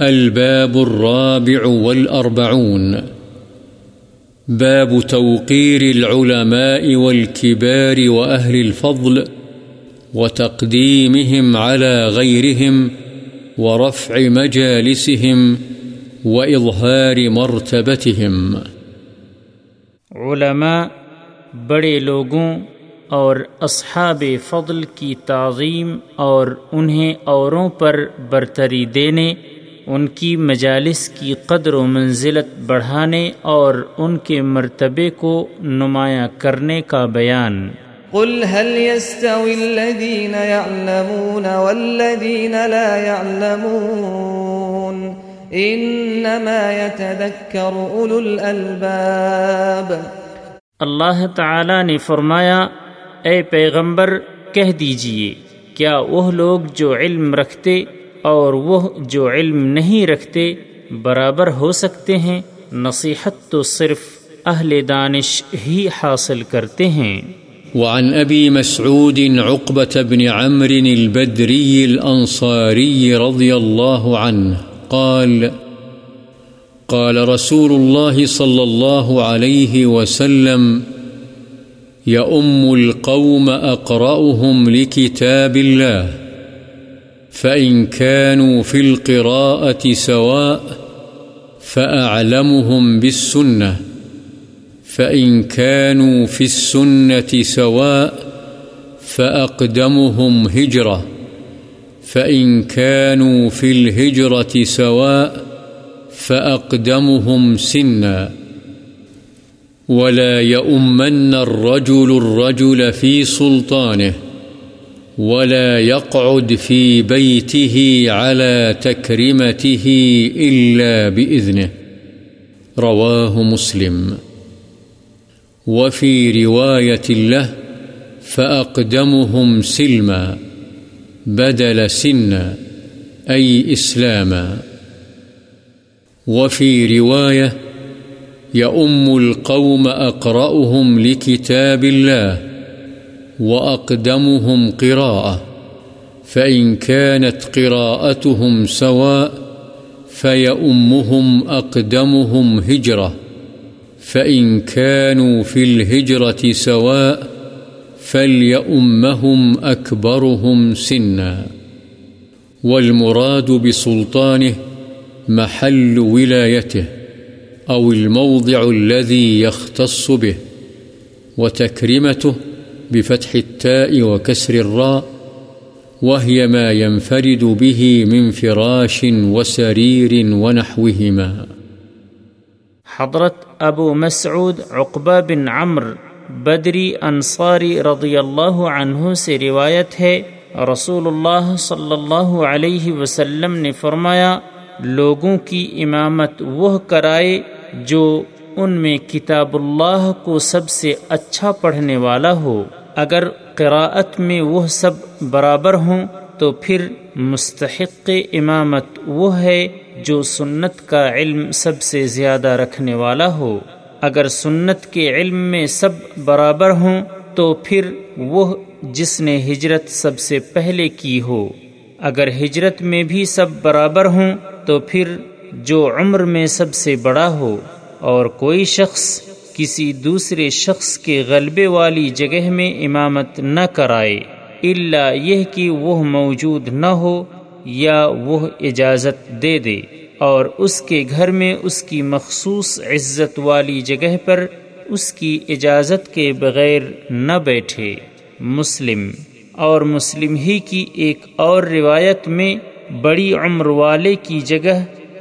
الباب الرابع والأربعون. باب توقير العلماء والكبار وأهل الفضل وتقديمهم على غيرهم ورفع مجالسهم وإظهار مرتبتهم. علماء، بڑے لوگوں اور اصحاب فضل کی تعظیم اور انہیں اوروں پر برتری دینے ان کی مجالس کی قدر و منزلت بڑھانے اور ان کے مرتبے کو نمایاں کرنے کا بیان۔ قل هل يستوي الذين يعلمون والذين لا يعلمون؟ انما يتذكر اولو الالباب اللہ تعالی نے فرمایا اے پیغمبر کہہ دیجیے کیا وہ لوگ جو علم رکھتے اور وہ جو علم نہیں رکھتے برابر ہو سکتے ہیں، نصیحت تو صرف اہل دانش ہی حاصل کرتے ہیں۔ وعن ابی مسعود عقبة بن عمر البدري الانصاري رضي الله عنه قال قال رسول الله صلى الله عليه وسلم يؤم القوم أقرأهم لكتاب الله فإن كانوا في القراءة سواء فأعلمهم بالسنة. فإن كانوا في السنة سواء فأقدمهم هجرة. فإن كانوا في الهجرة سواء فأقدمهم سنا. ولا يؤمن الرجل الرجل في سلطانه. ولا يقعد في بيته على تكرمته إلا بإذنه. رواه مسلم. وفي رواية له، فأقدمهم سلما، بدل سنا، أي إسلاما. وفي رواية، يؤم القوم أقرأهم لكتاب الله وأقدمهم قراءة، فإن كانت قراءتهم سواء، فيأمهم أقدمهم هجرة، فإن كانوا في الهجرة سواء فليأمهم أكبرهم سنا. والمراد بسلطانه محل ولايته، أو الموضع الذي يختص به وتكرمته بفتح التاء وكسر الراء، وهي ما ينفرد به من فراش وسرير ونحوهما. حضرت ابو مسعود عقبہ بن عمر بدری انصاری رضی اللہ عنہ سے روایت ہے، رسول اللہ صلی اللہ علیہ وسلم نے فرمایا، لوگوں کی امامت وہ کرائے جو ان میں کتاب اللہ کو سب سے اچھا پڑھنے والا ہو۔ اگر قراءت میں وہ سب برابر ہوں تو پھر مستحق امامت وہ ہے جو سنت کا علم سب سے زیادہ رکھنے والا ہو۔ اگر سنت کے علم میں سب برابر ہوں تو پھر وہ جس نے ہجرت سب سے پہلے کی ہو۔ اگر ہجرت میں بھی سب برابر ہوں تو پھر جو عمر میں سب سے بڑا ہو۔ اور کوئی شخص کسی دوسرے شخص کے غلبے والی جگہ میں امامت نہ کرائے اللہ یہ کہ وہ موجود نہ ہو یا وہ اجازت دے دے، اور اس کے گھر میں اس کی مخصوص عزت والی جگہ پر اس کی اجازت کے بغیر نہ بیٹھے۔ مسلم، اور مسلم ہی کی ایک اور روایت میں بڑی عمر والے کی جگہ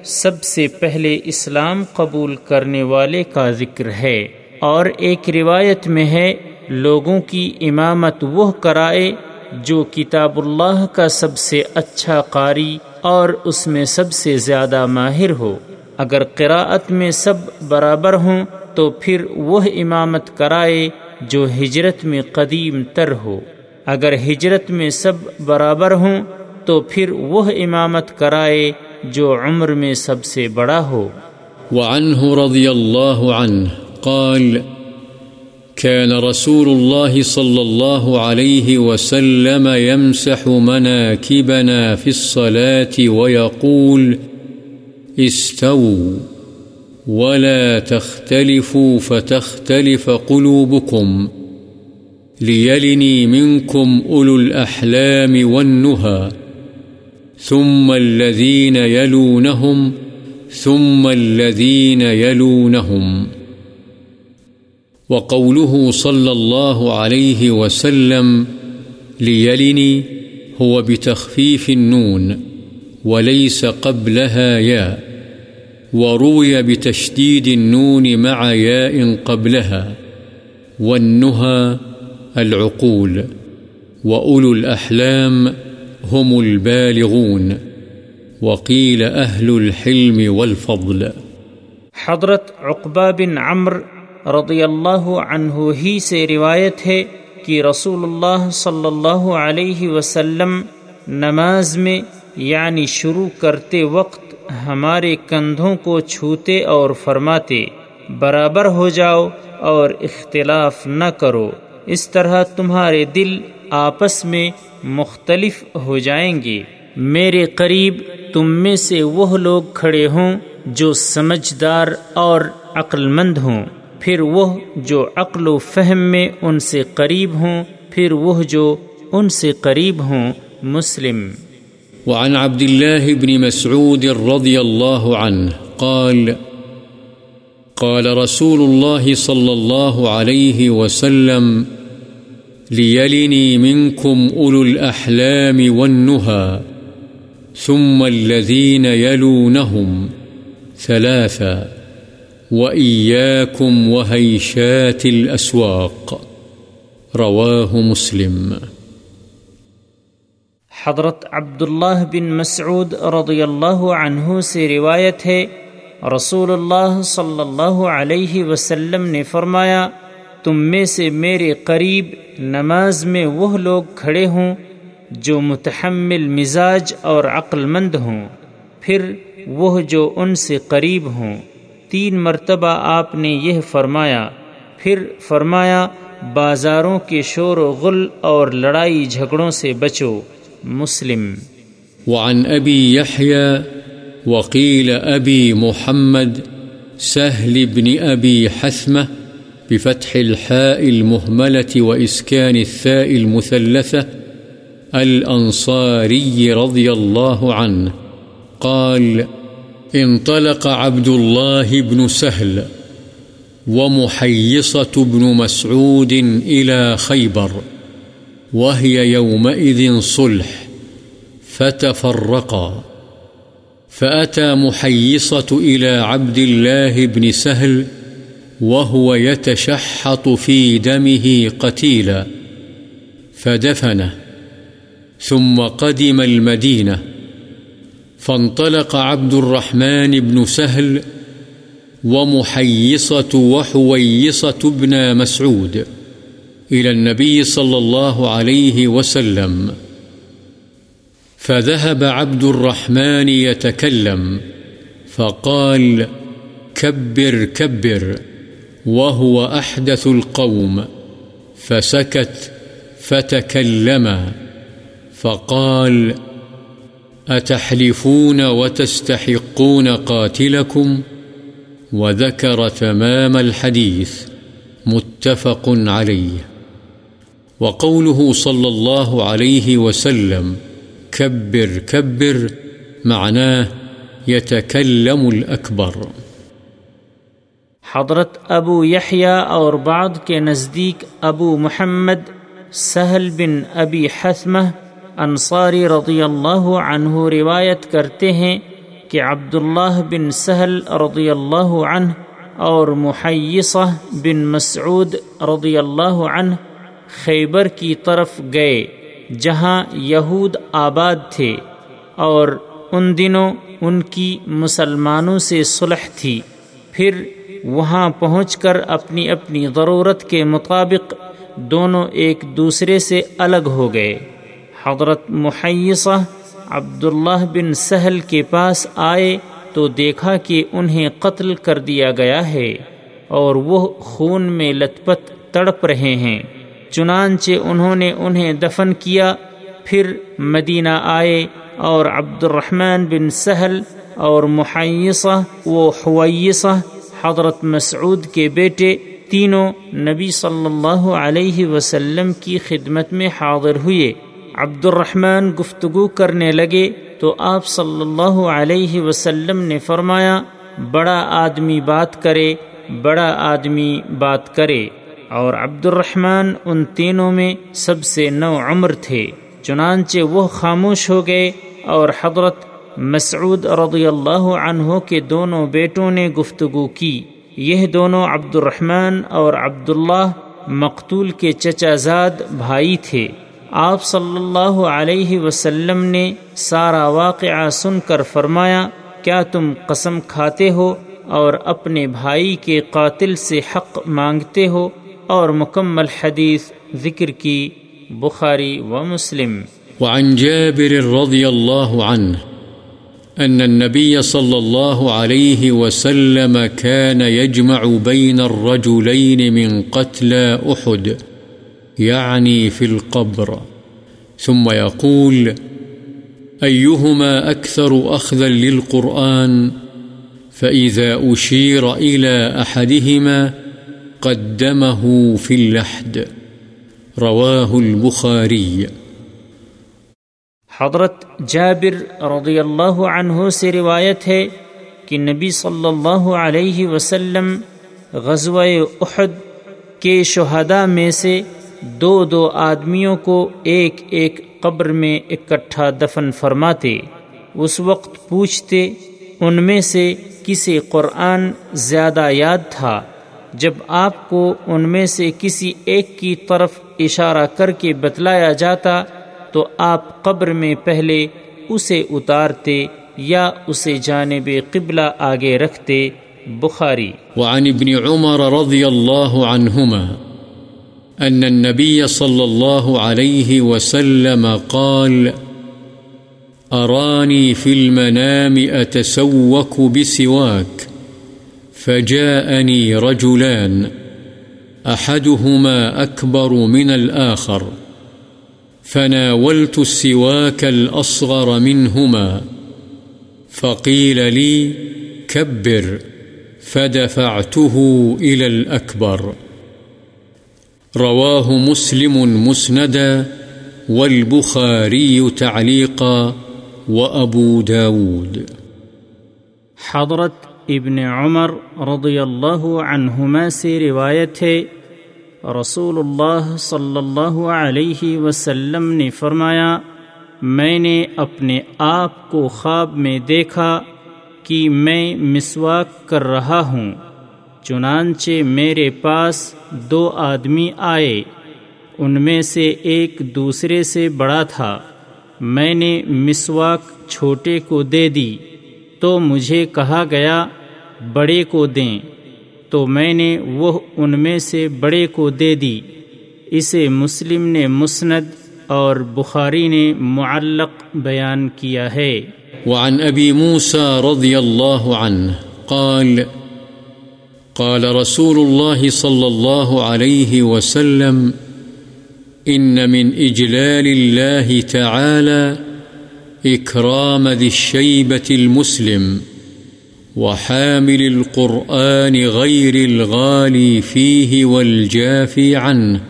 سب سے پہلے اسلام قبول کرنے والے کا ذکر ہے۔ اور ایک روایت میں ہے، لوگوں کی امامت وہ کرائے جو کتاب اللہ کا سب سے اچھا قاری اور اس میں سب سے زیادہ ماہر ہو۔ اگر قراءت میں سب برابر ہوں تو پھر وہ امامت کرائے جو ہجرت میں قدیم تر ہو۔ اگر ہجرت میں سب برابر ہوں تو پھر وہ امامت کرائے جو عمر میں سب سے بڑا ہو۔ وعنه رضی اللہ عنہ قال كان رسول الله صلى الله عليه وسلم يمسح مناكبنا في الصلاة ويقول استووا ولا تختلفوا فتختلف قلوبكم ليلني منكم أولو الأحلام والنهى ثم الذين يلونهم، ثم الذين يلونهم. وقوله صلى الله عليه وسلم، ليلني هو بتخفيف النون، وليس قبلها ياء، وروي بتشديد النون مع ياء قبلها، والنهى العقول، وأولو الأحلام هم البالغون وقيل أهل الحلم والفضل. حضرت عقبہ بن عمر رضی اللہ عنہ ہی سے روایت ہے کہ رسول اللہ صلی اللہ علیہ وسلم نماز میں یعنی شروع کرتے وقت ہمارے کندھوں کو چھوتے اور فرماتے، برابر ہو جاؤ اور اختلاف نہ کرو، اس طرح تمہارے دل آپس میں مختلف ہو جائیں گے۔ میرے قریب تم میں سے وہ لوگ کھڑے ہوں جو سمجھدار اور عقل مند ہوں۔ پھر وہ جو عقل و فہم میں ان سے قریب ہوں، پھر وہ جو ان سے قریب ہوں، مسلم۔ وعن عبد الله بن مسعود رضي الله عنه قال قال رسول الله صلى الله عليه وسلم ليلني منكم أولو الأحلام والنهى ثم الذين يلونهم ثلاثا وإياكم وهيشات الأسواق رواه مسلم حضرت عبداللہ بن مسعود رضی اللہ عنہ سے روایت ہے، رسول اللہ صلی اللہ علیہ وسلم نے فرمایا تم میں سے میرے قریب نماز میں وہ لوگ کھڑے ہوں جو متحمل مزاج اور عقل مند ہوں۔ پھر وہ جو ان سے قریب ہوں۔ تین مرتبہ آپ نے یہ فرمایا۔ پھر فرمایا، بازاروں کے شور و غل اور لڑائی جھگڑوں سے بچو۔ مسلم۔ وعن أبي يحيى وقيل أبي محمد سهل بن أبي حثمة بفتح الحاء المهملة وإسكان الثاء المثلثة، الأنصاري رضي الله عنه، قال انطلق عبد الله بن سهل ومحيصة بن مسعود إلى خيبر، وهي يومئذ صلح، فتفرقا. فأتى محيصة إلى عبد الله بن سهل وهو يتشحط في دمه قتيلا فدفنه، ثم قدم المدينة، فانطلق عبد الرحمن بن سهل ومحيصة وحويصة بن مسعود إلى النبي صلى الله عليه وسلم، فذهب عبد الرحمن يتكلم، فقال كبر كبر وهو أحدث القوم، فسكت فتكلما فقال أتحلفون وتستحقون قاتلكم؟ وذكر تمام الحديث، متفق عليه. وقوله صلى الله عليه وسلم كبر كبر، معناه يتكلم الأكبر. حضرت ابو یحییٰ اور بعد کے نزدیک ابو محمد سہل بن ابی حسمہ انصاری رضی اللہ عنہ روایت کرتے ہیں کہ عبداللہ بن سہل رضی اللہ عنہ اور محیصہ بن مسعود رضی اللہ عنہ خیبر کی طرف گئے، جہاں یہود آباد تھے اور ان دنوں ان کی مسلمانوں سے صلح تھی۔ پھر وہاں پہنچ کر اپنی اپنی ضرورت کے مطابق دونوں ایک دوسرے سے الگ ہو گئے۔ حضرت محیصہ عبداللہ بن سہل کے پاس آئے تو دیکھا کہ انہیں قتل کر دیا گیا ہے اور وہ خون میں لت پت تڑپ رہے ہیں۔ چنانچہ انہوں نے انہیں دفن کیا، پھر مدینہ آئے اور عبد الرحمن بن سہل اور محیصہ و حویصہ حضرت مسعود کے بیٹے تینوں نبی صلی اللہ علیہ وسلم کی خدمت میں حاضر ہوئے۔ عبد الرحمن گفتگو کرنے لگے تو آپ صلی اللہ علیہ وسلم نے فرمایا، بڑا آدمی بات کرے، بڑا آدمی بات کرے۔ اور عبد الرحمن ان تینوں میں سب سے نو عمر تھے، چنانچہ وہ خاموش ہو گئے اور حضرت مسعود رضی اللہ عنہ کے دونوں بیٹوں نے گفتگو کی۔ یہ دونوں عبد الرحمن اور عبداللہ مقتول کے چچا زاد بھائی تھے۔ آپ صلی اللہ علیہ وسلم نے سارا واقعہ سن کر فرمایا، کیا تم قسم کھاتے ہو اور اپنے بھائی کے قاتل سے حق مانگتے ہو؟ اور مکمل حدیث ذکر کی۔ بخاری و مسلم۔ وعن جابر رضی اللہ عنہ أن النبي صلى الله عليه وسلم كان يجمع بين الرجلين من قتلى أحد، يعني في القبر. ثم يقول أيهما أكثر أخذا للقرآن؟ فإذا أشير إلى أحدهما قدمه في اللحد. رواه البخاري. حضرت جابر رضی اللہ عنہ سے روایت ہے کہ نبی صلی اللہ علیہ وسلم غزوہ احد کے شہداء میں سے دو دو آدمیوں کو ایک ایک قبر میں اکٹھا دفن فرماتے، اس وقت پوچھتے، ان میں سے کسی قرآن زیادہ یاد تھا؟ جب آپ کو ان میں سے کسی ایک کی طرف اشارہ کر کے بتلایا جاتا تو آپ قبر میں پہلے اسے اتارتے یا اسے جانب قبلہ آگے رکھتے۔ بخاری۔ وعن ابن عمر رضی اللہ عنہما أن النبي صلى الله عليه وسلم قال أراني في المنام أتسوك بسواك فجاءني رجلان أحدهما أكبر من الآخر فناولت السواك الأصغر منهما. فقيل لي، كبر. فدفعته إلى الأكبر. رواه مسلم مسندا والبخاري تعليقا وأبو داود. حضرت ابن عمر رضی اللہ عنہما سے روایت ہے رسول اللہ صلی اللہ علیہ وسلم نے فرمایا میں نے اپنے آپ کو خواب میں دیکھا کہ میں مسواک کر رہا ہوں چنانچہ میرے پاس دو آدمی آئے ان میں سے ایک دوسرے سے بڑا تھا میں نے مسواک چھوٹے کو دے دی تو مجھے کہا گیا بڑے کو دیں تو میں نے وہ ان میں سے بڑے کو دے دی۔ اسے مسلم نے مسند اور بخاری نے معلق بیان کیا ہے۔ وعن ابی موسیٰ رضی اللہ عنہ قال قال رسول الله صلى الله عليه وسلم إن من إجلال الله تعالى إكرام ذي الشيبة المسلم. وحامل القرآن غير الغالي فيه والجافي عنه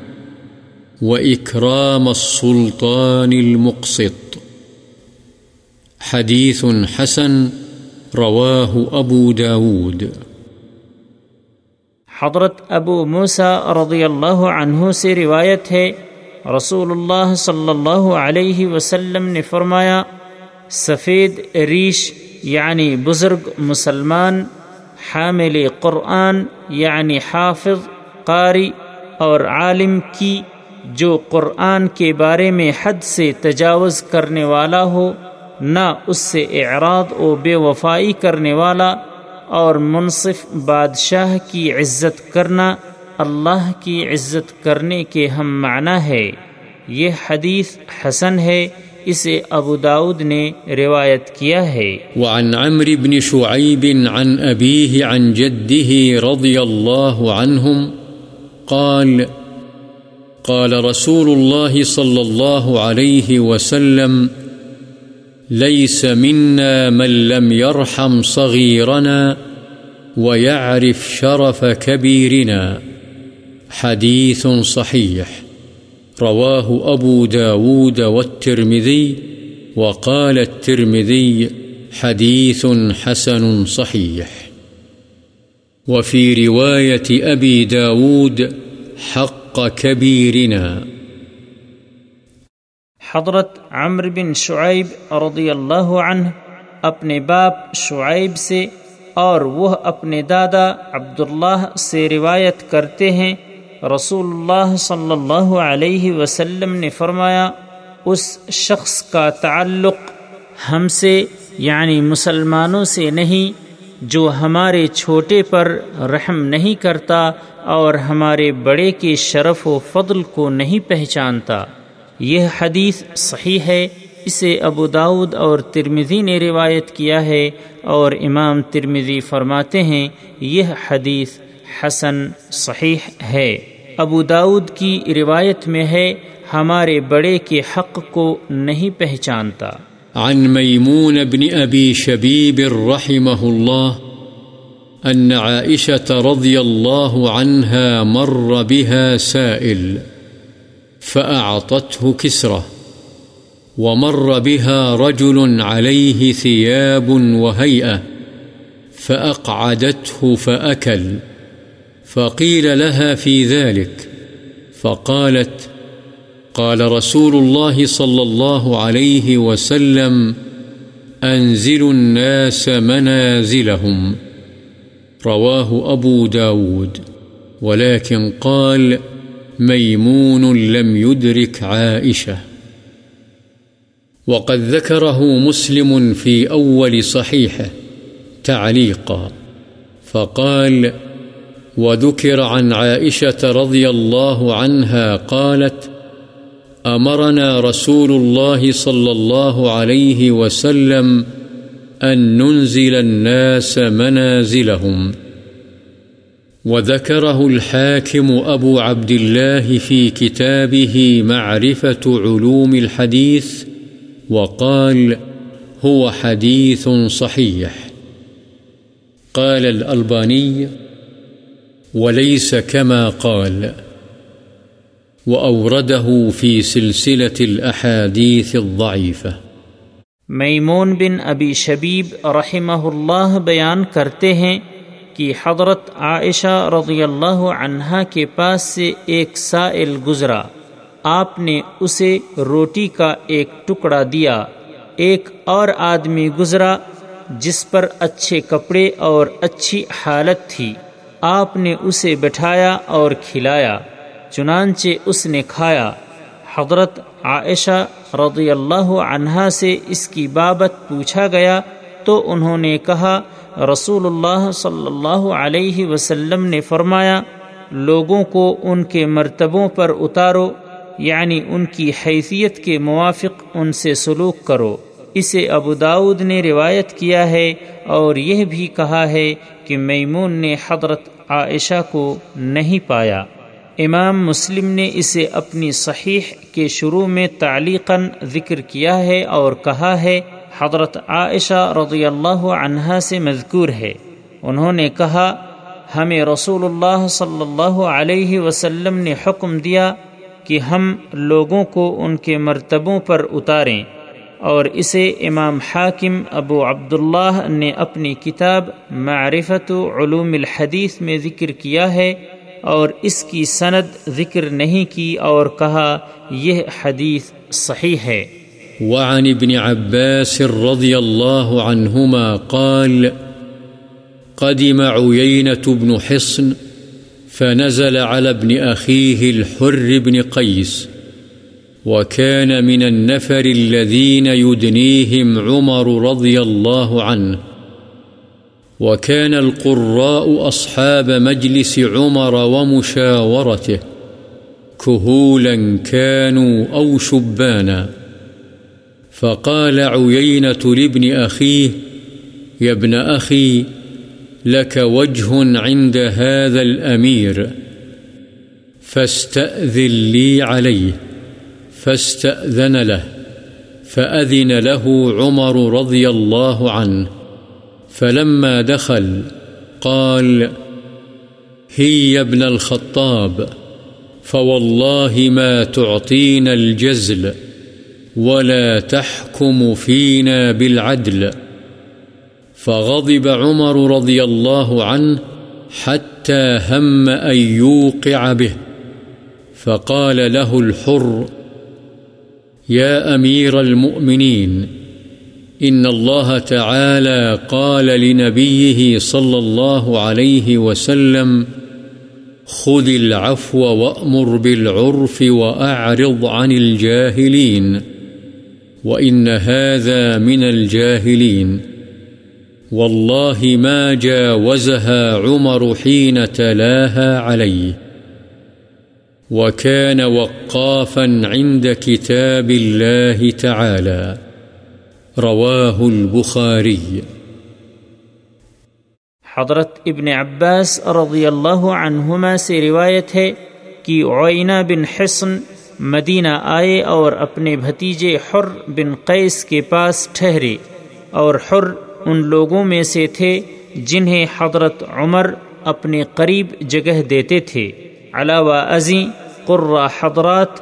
وإكرام السلطان المقسط. حديث حسن رواه أبو داود. حضرت ابو موسا رضی اللہ عنہ سے روایت ہے، رسول اللہ صلی اللہ علیہ وسلم نے فرمایا، سفید ریش یعنی بزرگ مسلمان، حامل قرآن یعنی حافظ، قاری اور عالم کی جو قرآن کے بارے میں حد سے تجاوز کرنے والا ہو، نہ اس سے اعراض و بے وفائی کرنے والا اور منصف بادشاہ کی عزت کرنا اللہ کی عزت کرنے کے ہم معنی ہے۔ یہ حدیث حسن ہے۔ اسے ابو داود نے روایت کیا ہے۔ وعن عمر بن شعيب عن أبيه عن جده رضي الله عنهم قال قال رسول الله صلى الله عليه وسلم ليس منا من لم يرحم صغيرنا ويعرف شرف كبيرنا حديث صحيح رواه أبو داود والترمذي وقال الترمذي حديث حسن صحيح. وفي رواية أبي داود حق كبيرنا. حضرت عمر بن شعیب رضی اللہ عنہ اپنے باپ شعیب سے اور وہ اپنے دادا عبداللہ سے روایت کرتے ہیں رسول اللہ صلی اللہ علیہ وسلم نے فرمایا، اس شخص کا تعلق ہم سے یعنی مسلمانوں سے نہیں، جو ہمارے چھوٹے پر رحم نہیں کرتا اور ہمارے بڑے کے شرف و فضل کو نہیں پہچانتا۔ یہ حدیث صحیح ہے، اسے ابو داود اور ترمزی نے روایت کیا ہے اور امام ترمزی فرماتے ہیں، یہ حدیث حسن صحیح ہے۔ ابو داود کی روایت میں ہے، ہمارے بڑے کے حق کو نہیں پہچانتا۔ عن ميمون بن أبي شبيب رحمه الله أن عائشة رضي الله عنها مر بها سائل، فأعطته كسرة ومر بها رجل عليه ثياب وهيئة فأقعدته فأكل فقيل لها في ذلك، فقالت قال رسول الله صلى الله عليه وسلم أنزل الناس منازلهم. رواه أبو داود. ولكن قال ميمون لم يدرك عائشة. وقد ذكره مسلم في أول صحيحه تعليقا، فقال وذكر عن عائشة رضي الله عنها قالت، أمرنا رسول الله صلى الله عليه وسلم أن ننزل الناس منازلهم. وذكره الحاكم أبو عبد الله في كتابه معرفة علوم الحديث وقال، هو حديث صحيح. قال الألباني وليس كما قال. وأورده في سلسلة الأحاديث الضعيفة. میمون بن ابی شبیب رحمہ اللہ بیان کرتے ہیں کہ حضرت عائشہ رضی اللہ عنہا کے پاس سے ایک سائل گزرا۔ آپ نے اسے روٹی کا ایک ٹکڑا دیا۔ ایک اور آدمی گزرا جس پر اچھے کپڑے اور اچھی حالت تھی۔ آپ نے اسے بٹھایا اور کھلایا، چنانچہ اس نے کھایا۔ حضرت عائشہ رضی اللہ عنہا سے اس کی بابت پوچھا گیا تو انہوں نے کہا، رسول اللہ صلی اللہ علیہ وسلم نے فرمایا، لوگوں کو ان کے مرتبوں پر اتارو یعنی ان کی حیثیت کے موافق ان سے سلوک کرو۔ اسے ابو داود نے روایت کیا ہے اور یہ بھی کہا ہے کہ میمون نے حضرت عائشہ کو نہیں پایا۔ امام مسلم نے اسے اپنی صحیح کے شروع میں تعلیقاً ذکر کیا ہے اور کہا ہے، حضرت عائشہ رضی اللہ عنہا سے مذکور ہے۔ انہوں نے کہا، ہمیں رسول اللہ صلی اللہ علیہ وسلم نے حکم دیا کہ ہم لوگوں کو ان کے مرتبوں پر اتاریں۔ اور اسے امام حاکم ابو عبداللہ نے اپنی کتاب معرفت علوم الحدیث میں ذکر کیا ہے اور اس کی سند ذکر نہیں کی اور کہا یہ حدیث صحیح ہے۔ وعن ابن عباس رضي الله عنهما قال قدم عيينة بن حصن فنزل على ابن أخيه الحر بن قيس وكان من النفر الذين يدنيهم عمر رضي الله عنه. وكان القراء أصحاب مجلس عمر ومشاورته. كهولا كانوا أو شبانا. فقال عيينة لابن أخيه يا ابن أخي، لك وجه عند هذا الأمير، فاستأذن لي عليه. فاستأذن له، فأذن له عمر رضي الله عنه، فلما دخل قال هي ابن الخطاب، فوالله ما تعطينا الجزل، ولا تحكم فينا بالعدل. فغضب عمر رضي الله عنه حتى هم أن يوقع به، فقال له الحر يا أمير المؤمنين، إن الله تعالى قال لنبيه صلى الله عليه وسلم، خذ العفو وأمر بالعرف وأعرض عن الجاهلين، وإن هذا من الجاهلين. والله ما جاوزها عمر حين تلاها عليه. وكان وقافا عند كتاب الله تعالى. رواه البخاري. حضرت ابن عباس رضی اللہ عنہما سے روایت ہے کہ عینہ بن حسن مدینہ آئے اور اپنے بھتیجے حر بن قیس کے پاس ٹھہرے اور حر ان لوگوں میں سے تھے جنہیں حضرت عمر اپنے قریب جگہ دیتے تھے۔ علاوہ ازیں قرہ حضرات،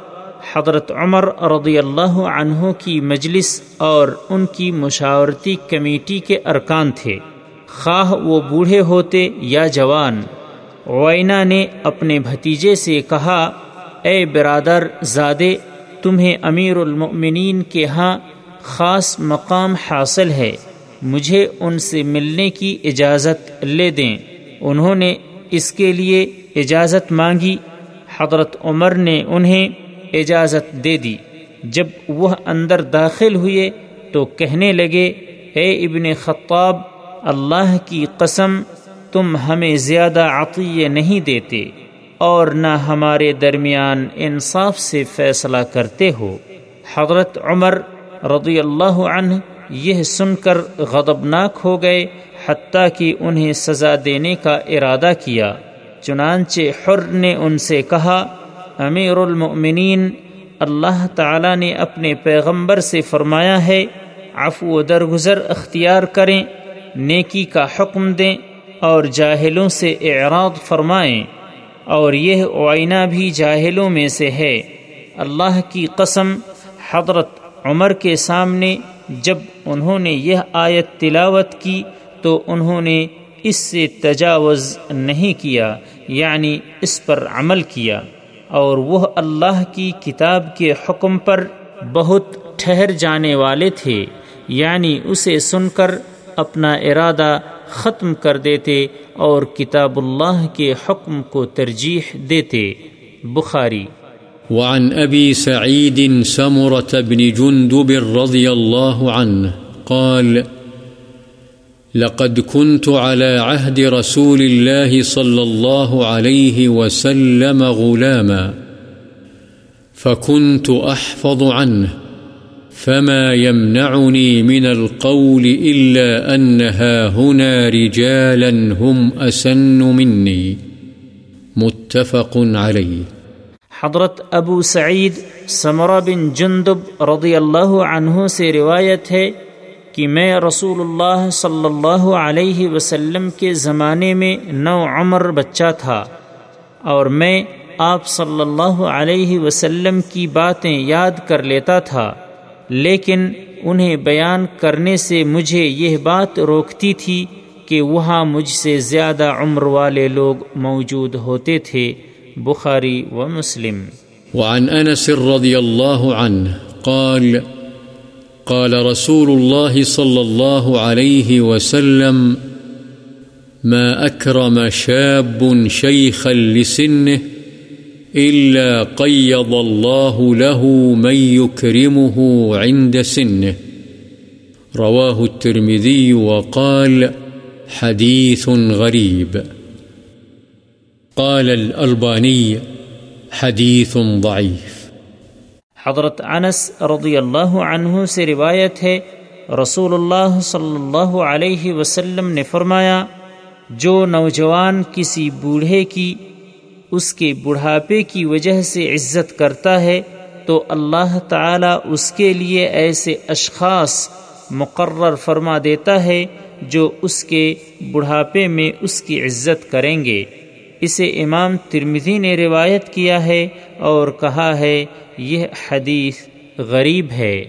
حضرت عمر رضی اللہ عنہ کی مجلس اور ان کی مشاورتی کمیٹی کے ارکان تھے۔ خواہ وہ بوڑھے ہوتے یا جوان وائنا نے اپنے بھتیجے سے کہا، اے برادر زادے، تمہیں امیر المؤمنین کے ہاں خاص مقام حاصل ہے، مجھے ان سے ملنے کی اجازت لے دیں۔ انہوں نے اس کے لیے اجازت مانگی، حضرت عمر نے انہیں اجازت دے دی۔ جب وہ اندر داخل ہوئے تو کہنے لگے، اے ابن خطاب، اللہ کی قسم، تم ہمیں زیادہ عطیے نہیں دیتے اور نہ ہمارے درمیان انصاف سے فیصلہ کرتے ہو۔ حضرت عمر رضی اللہ عنہ یہ سن کر غضبناک ہو گئے حتیٰ کہ انہیں سزا دینے کا ارادہ کیا، چنانچہ حر نے ان سے کہا، امیر المؤمنین، اللہ تعالی نے اپنے پیغمبر سے فرمایا ہے، عفو و درگزر اختیار کریں، نیکی کا حکم دیں اور جاہلوں سے اعراض فرمائیں۔ اور یہ آئینہ بھی جاہلوں میں سے ہے۔ اللہ کی قسم، حضرت عمر کے سامنے جب انہوں نے یہ آیت تلاوت کی تو انہوں نے اس سے تجاوز نہیں کیا یعنی اس پر عمل کیا۔ اور وہ اللہ کی کتاب کے حکم پر بہت ٹھہر جانے والے تھے یعنی اسے سن کر اپنا ارادہ ختم کر دیتے اور کتاب اللہ کے حکم کو ترجیح دیتے۔ بخاری۔ وعن ابی سعید سمرت بن جندب رضی اللہ عنہ قال لقد كنت على عهد رسول الله صلى الله عليه وسلم غلاما، فكنت أحفظ عنه، فما يمنعني من القول إلا أنها هنا رجالا هم أسن مني، متفق عليه. حضرت ابو سعید سمرہ بن جندب رضی اللہ عنہ سے روایت ہے کہ میں رسول اللہ صلی اللہ علیہ وسلم کے زمانے میں نو عمر بچہ تھا اور میں آپ صلی اللہ علیہ وسلم کی باتیں یاد کر لیتا تھا، لیکن انہیں بیان کرنے سے مجھے یہ بات روکتی تھی کہ وہاں مجھ سے زیادہ عمر والے لوگ موجود ہوتے تھے، بخاری و مسلم۔ وعن انس رضی اللہ عنہ قال قال رسول الله صلى الله عليه وسلم، ما أكرم شاب شيخا لسنه إلا قيض الله له من يكرمه عند سنه. رواه الترمذي وقال حديث غريب قال الألباني حديث ضعيف حضرت انس رضی اللہ عنہ سے روایت ہے رسول اللہ صلی اللہ علیہ وسلم نے فرمایا، جو نوجوان کسی بوڑھے کی، اس کے بڑھاپے کی وجہ سے عزت کرتا ہے، تو اللہ تعالی اس کے لیے ایسے اشخاص مقرر فرما دیتا ہے، جو اس کے بڑھاپے میں اس کی عزت کریں گے۔ اسے امام ترمزی نے روایت کیا ہے اور کہا ہے یہ حدیث غریب ہے۔